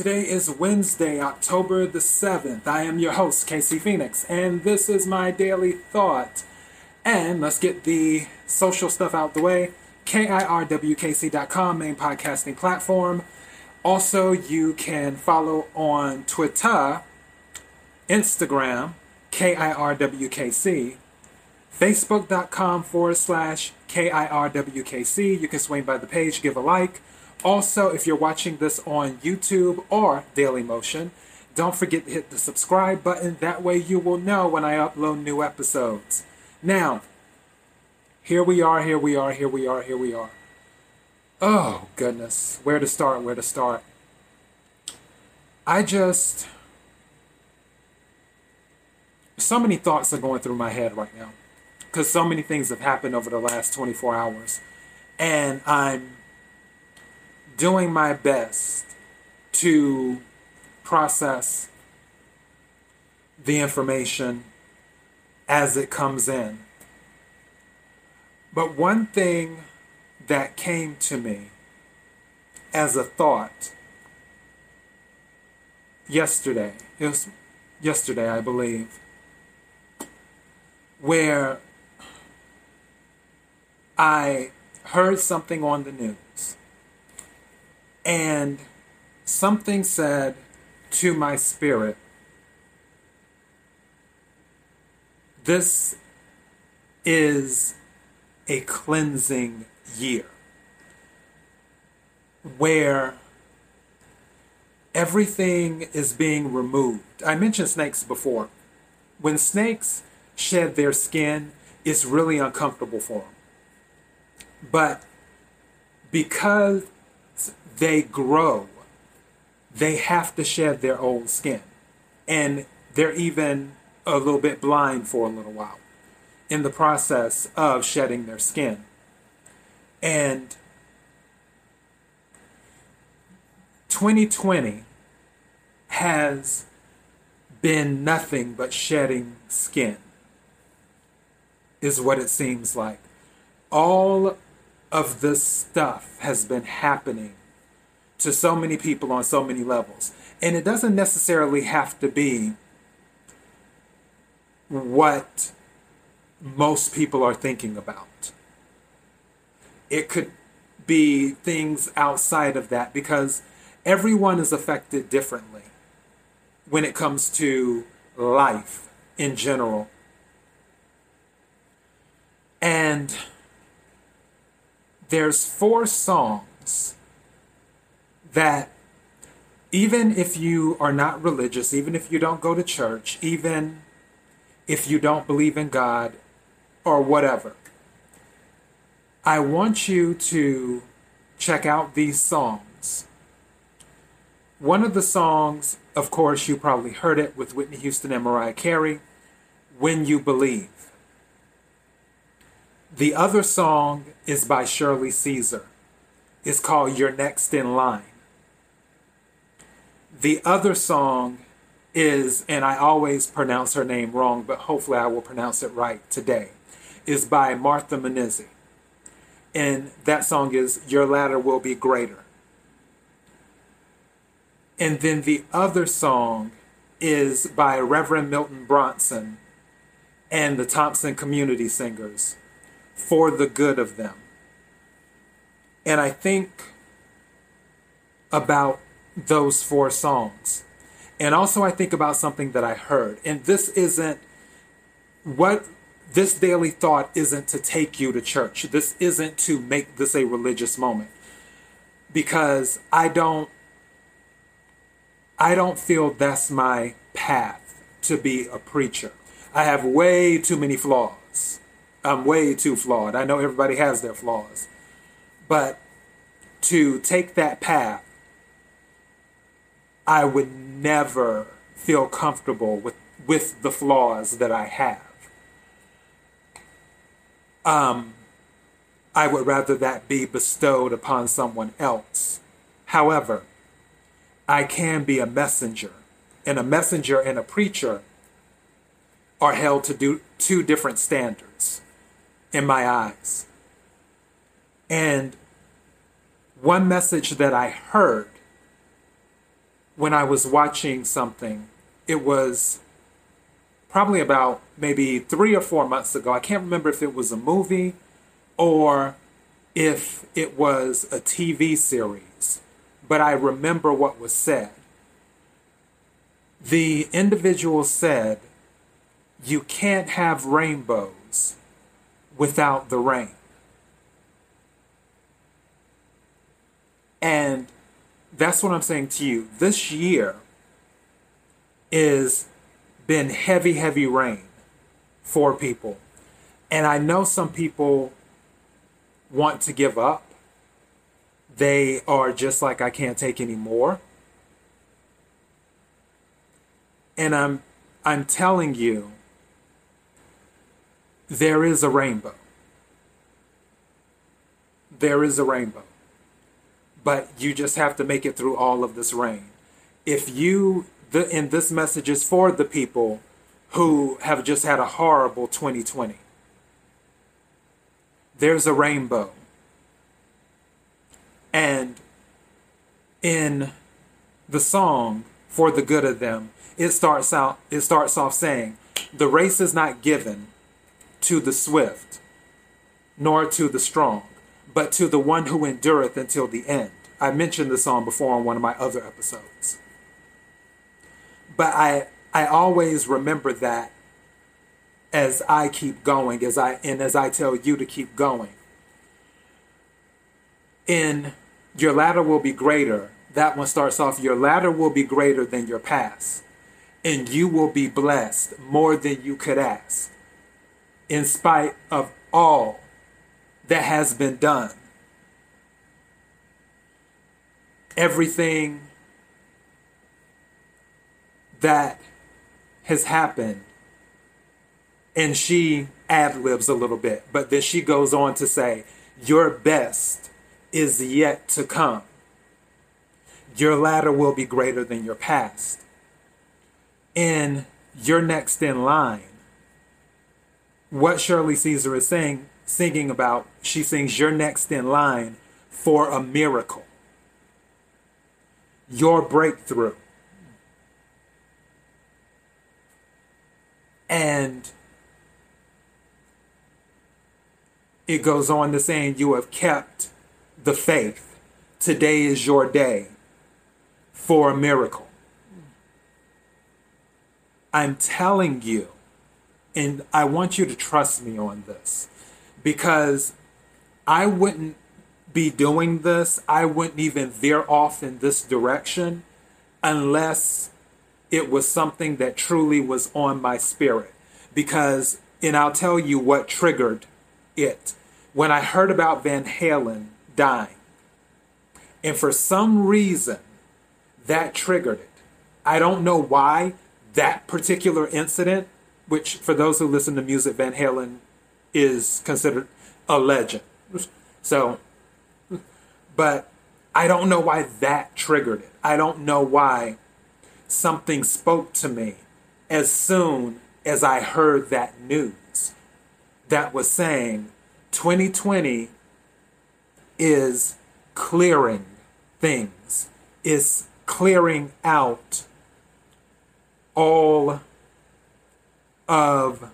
Today is Wednesday, October the 7th. I am your host, Casey Phoenix, and this is my daily thought. And let's get the social stuff out the way. KIRWKC.com, main podcasting platform. Also, you can follow on Twitter, Instagram, KIRWKC, Facebook.com forward slash KIRWKC. You can swing by the page, give a like. Also, if you're watching this on YouTube or Daily Motion, don't forget to hit the subscribe button. That way, you will know when I upload new episodes. Now, here we are, here we are, here we are, here we are. Oh, goodness. Where to start? Where to start? I just. So many thoughts are going through my head right now because so many things have happened over the last 24 hours. And I'm doing my best to process the information as it comes in. But one thing that came to me as a thought yesterday, it was yesterday, I believe, where I heard something on the news and something said to my spirit, This is a cleansing year where everything is being removed. I mentioned snakes before. When snakes shed their skin, it's really uncomfortable for them. But because they grow, they have to shed their old skin. And they're even a little bit blind for a little while in the process of shedding their skin. And 2020 has been nothing but shedding skin, is what it seems like. All of this stuff has been happening to so many people on so many levels. And it doesn't necessarily have to be what most people are thinking about. It could be things outside of that because everyone is affected differently when it comes to life in general. And there's four songs that even if you are not religious, even if you don't go to church, even if you don't believe in God or whatever, I want you to check out these songs. One of the songs, of course, you probably heard it with Whitney Houston and Mariah Carey, When You Believe. The other song is by Shirley Caesar. It's called You're Next in Line. The other song is, and I always pronounce her name wrong, but hopefully I will pronounce it right today, is by Martha Munizzi. And that song is Your Latter Will Be Greater. And then the other song is by Reverend Milton Brunson and the Thompson Community Singers, For the Good of Them. And I think about those four songs. And also, I think about something that I heard. And this isn't what this daily thought isn't to take you to church. This isn't to make this a religious moment. Because I don't I don't feel that's my path to be a preacher. I have way too many flaws. I'm way too flawed. I know everybody has their flaws. But to take that path I would never feel comfortable with, with the flaws that I have. Um, I would rather that be bestowed upon someone else. However, I can be a messenger, and a messenger and a preacher are held to do two different standards in my eyes. And one message that I heard when I was watching something. It was probably about maybe three or four months ago. I can't remember if it was a movie or if it was a TV series, but I remember what was said. The individual said, You can't have rainbows without the rain. And that's what I'm saying to you. This year is been heavy, heavy rain for people. And I know some people want to give up. They are just like, I can't take any more. And I'm, I'm telling you, there is a rainbow. There is a rainbow but you just have to make it through all of this rain. If you, the, and this message is for the people who have just had a horrible 2020. There's a rainbow. And in the song, For the Good of Them, it starts out, it starts off saying, The race is not given to the swift, nor to the strong, but to the one who endureth until the end. I mentioned this song before on one of my other episodes. But I I always remember that as I keep going, as I and as I tell you to keep going. In your ladder will be greater. That one starts off, your ladder will be greater than your past. And you will be blessed more than you could ask. In spite of all that has been done everything that has happened. And she ad libs a little bit, but then she goes on to say, Your best is yet to come. Your latter will be greater than your past. And you're next in line. What Shirley Caesar is saying, singing about, she sings, You're next in line for a miracle your breakthrough. And it goes on to saying, You have kept the faith. Today is your day for a miracle. I'm telling you, and I want you to trust me on this because I wouldn't be doing this, I wouldn't even veer off in this direction unless it was something that truly was on my spirit. Because, and I'll tell you what triggered it. When I heard about Van Halen dying, and for some reason, that triggered it. I don't know why that particular incident, which for those who listen to music, Van Halen is considered a legend. So but I don't know why that triggered it. I don't know why something spoke to me as soon as I heard that news that was saying 2020 is clearing things, is clearing out all of,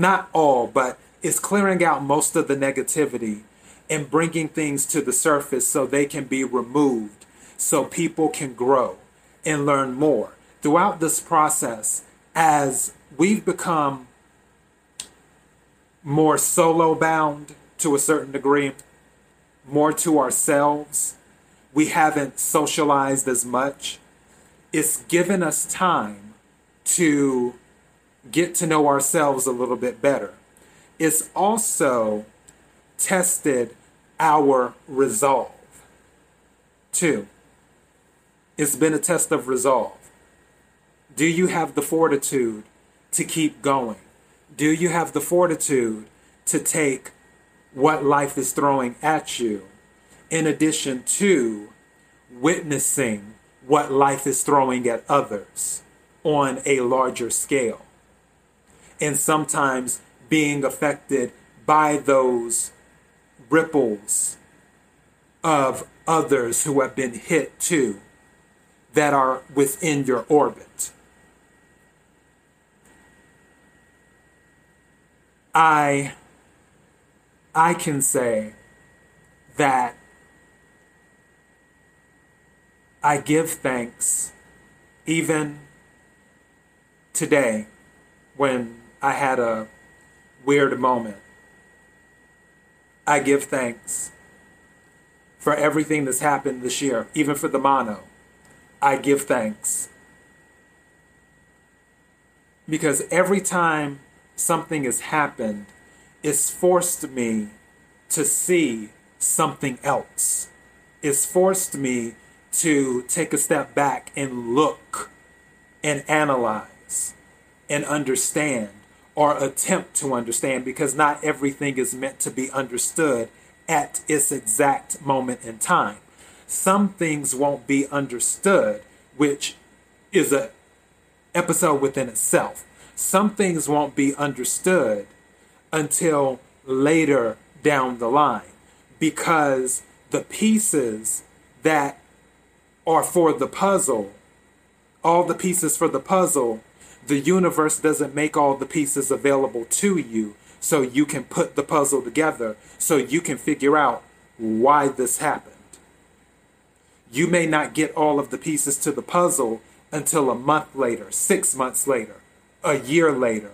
not all, but it's clearing out most of the negativity and bringing things to the surface so they can be removed, so people can grow and learn more. Throughout this process, as we've become more solo bound to a certain degree, more to ourselves, we haven't socialized as much. It's given us time to get to know ourselves a little bit better. It's also tested our resolve. Two, it's been a test of resolve. Do you have the fortitude to keep going? Do you have the fortitude to take what life is throwing at you, in addition to witnessing what life is throwing at others on a larger scale? And sometimes being affected by those ripples of others who have been hit too that are within your orbit. I I can say that I give thanks even today when I had a weird moment. I give thanks for everything that's happened this year, even for the mono. I give thanks. Because every time something has happened, it's forced me to see something else. It's forced me to take a step back and look and analyze and understand or attempt to understand because not everything is meant to be understood at its exact moment in time. Some things won't be understood, which is an episode within itself. Some things won't be understood until later down the line because the pieces that are for the puzzle, all the pieces for the puzzle, the universe doesn't make all the pieces available to you so you can put the puzzle together so you can figure out why this happened. You may not get all of the pieces to the puzzle until a month later, six months later, a year later,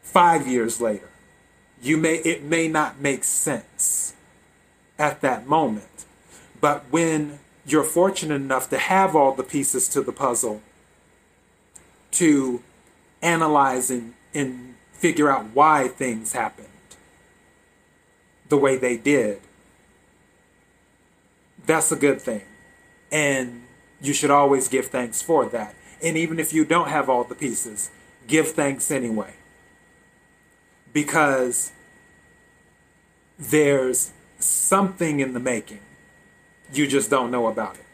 five years later. You may it may not make sense at that moment. But when you're fortunate enough to have all the pieces to the puzzle to analyze and, and figure out why things happened the way they did, that's a good thing. And you should always give thanks for that. And even if you don't have all the pieces, give thanks anyway. Because there's something in the making. You just don't know about it.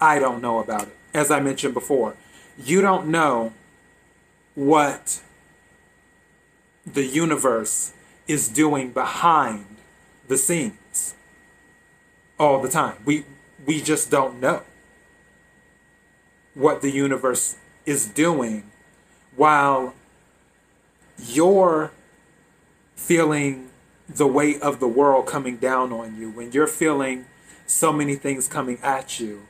I don't know about it. As I mentioned before, you don't know what the universe is doing behind the scenes all the time. We we just don't know what the universe is doing while you're feeling the weight of the world coming down on you, when you're feeling so many things coming at you,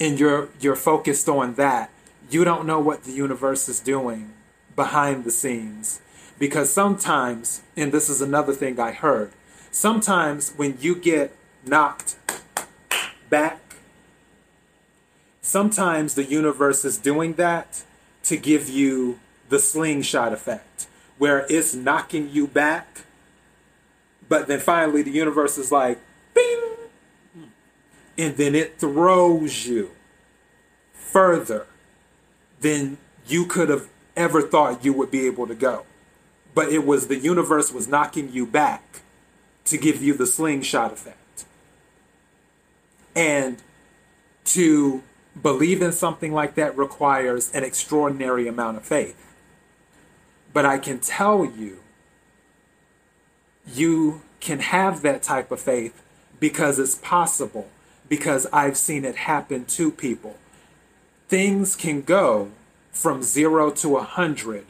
and you're you're focused on that, you don't know what the universe is doing behind the scenes. Because sometimes, and this is another thing I heard, sometimes when you get knocked back, sometimes the universe is doing that to give you the slingshot effect where it's knocking you back, but then finally the universe is like, bing, and then it throws you further than you could have ever thought you would be able to go. But it was the universe was knocking you back to give you the slingshot effect. And to believe in something like that requires an extraordinary amount of faith. But I can tell you, you can have that type of faith because it's possible, because I've seen it happen to people. Things can go from zero to a hundred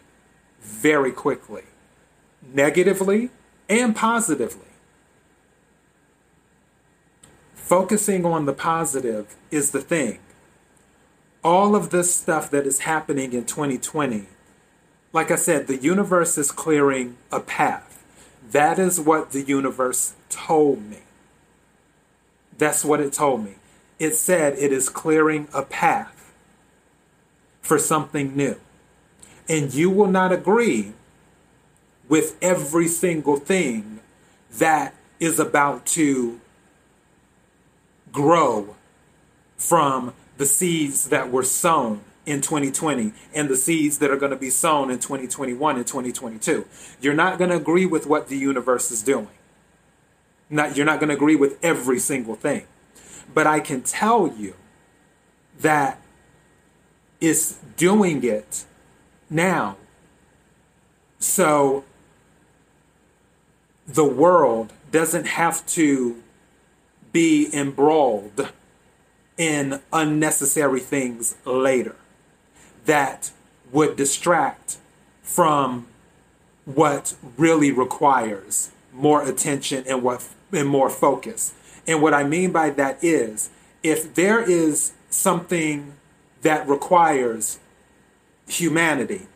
very quickly, negatively and positively. Focusing on the positive is the thing. All of this stuff that is happening in 2020 like I said, the universe is clearing a path. That is what the universe told me. That's what it told me. It said it is clearing a path for something new. And you will not agree with every single thing that is about to grow from the seeds that were sown in 2020 and the seeds that are going to be sown in 2021 and 2022. You're not going to agree with what the universe is doing. Not, you're not going to agree with every single thing. But I can tell you that it's doing it now. So the world doesn't have to be embroiled in unnecessary things later that would distract from what really requires more attention and what and more focus. And what I mean by that is if there is something that requires humanity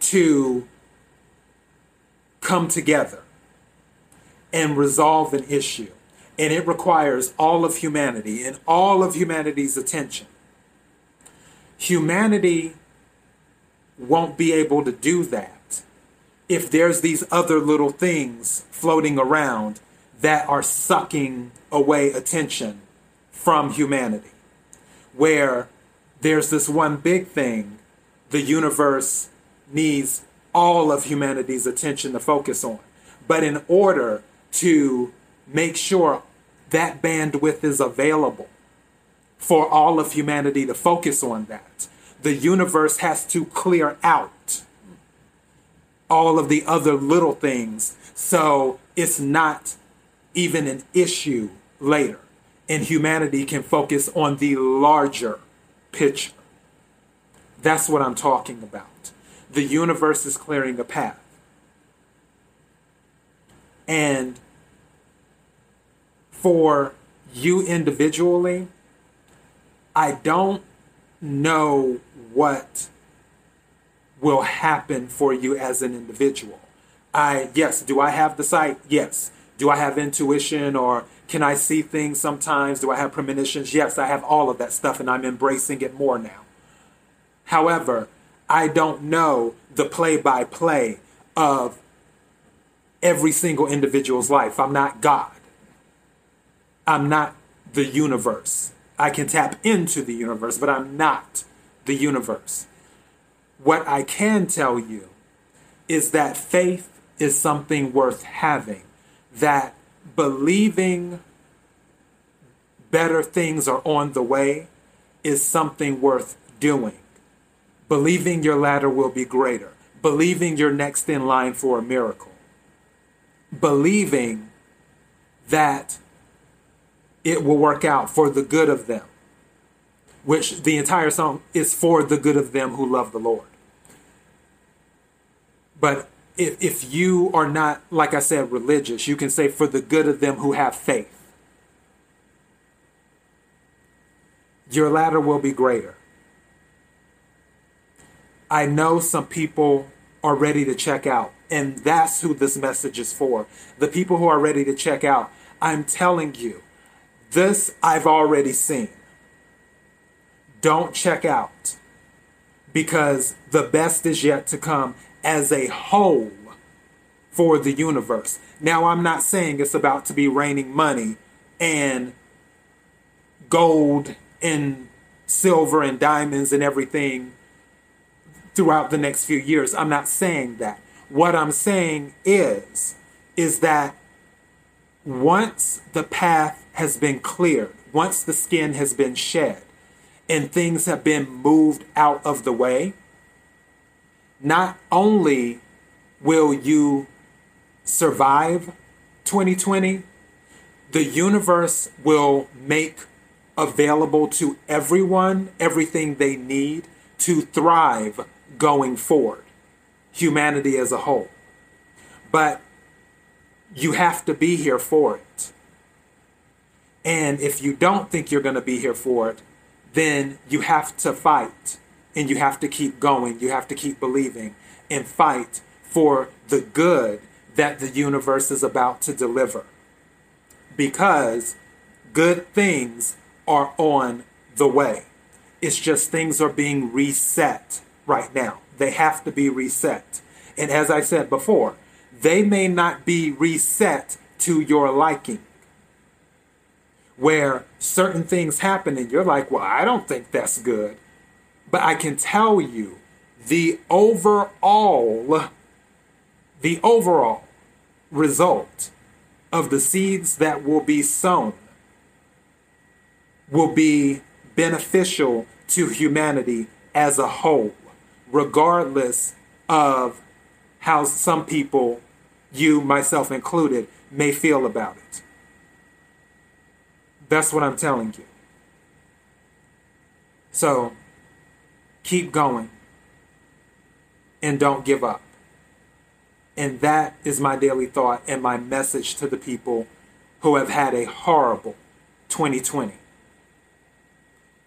to come together and resolve an issue, and it requires all of humanity and all of humanity's attention. Humanity won't be able to do that if there's these other little things floating around that are sucking away attention from humanity. Where there's this one big thing the universe needs all of humanity's attention to focus on. But in order to make sure that bandwidth is available for all of humanity to focus on that. The universe has to clear out all of the other little things so it's not even an issue later. And humanity can focus on the larger picture. That's what I'm talking about. The universe is clearing a path. And for you individually, I don't know what will happen for you as an individual. I yes, do I have the sight? Yes. Do I have intuition or can I see things sometimes? Do I have premonitions? Yes, I have all of that stuff and I'm embracing it more now. However, I don't know the play by play of every single individual's life. I'm not God. I'm not the universe. I can tap into the universe, but I'm not the universe. What I can tell you is that faith is something worth having, that believing better things are on the way is something worth doing. Believing your ladder will be greater, believing you're next in line for a miracle, believing that it will work out for the good of them, which the entire song is for the good of them who love the Lord. But if, if you are not, like I said, religious, you can say for the good of them who have faith. Your ladder will be greater. I know some people are ready to check out, and that's who this message is for. The people who are ready to check out, I'm telling you, this I've already seen. Don't check out because the best is yet to come as a whole for the universe. Now, I'm not saying it's about to be raining money and gold and silver and diamonds and everything throughout the next few years. I'm not saying that. What I'm saying is is that once the path has been cleared, once the skin has been shed, and things have been moved out of the way, not only will you survive 2020, the universe will make available to everyone everything they need to thrive going forward, humanity as a whole. But you have to be here for it. And if you don't think you're going to be here for it, then you have to fight and you have to keep going. You have to keep believing and fight for the good that the universe is about to deliver. Because good things are on the way. It's just things are being reset right now. They have to be reset. And as I said before, they may not be reset to your liking where certain things happen and you're like, well, I don't think that's good. But I can tell you the overall, the overall result of the seeds that will be sown will be beneficial to humanity as a whole, regardless of how some people, you, myself included, may feel about it. That's what I'm telling you. So keep going and don't give up. And that is my daily thought and my message to the people who have had a horrible 2020.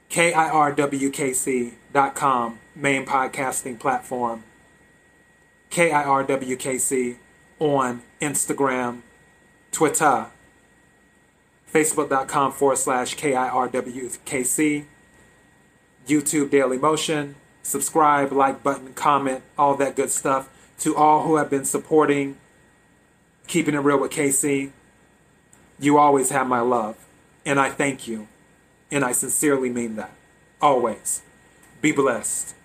KIRWKC.com, main podcasting platform. KIRWKC on Instagram, Twitter, Facebook.com forward slash KIRWKC, YouTube Daily Motion, subscribe, like button, comment, all that good stuff. To all who have been supporting Keeping It Real with KC, you always have my love. And I thank you. And I sincerely mean that. Always. Be blessed.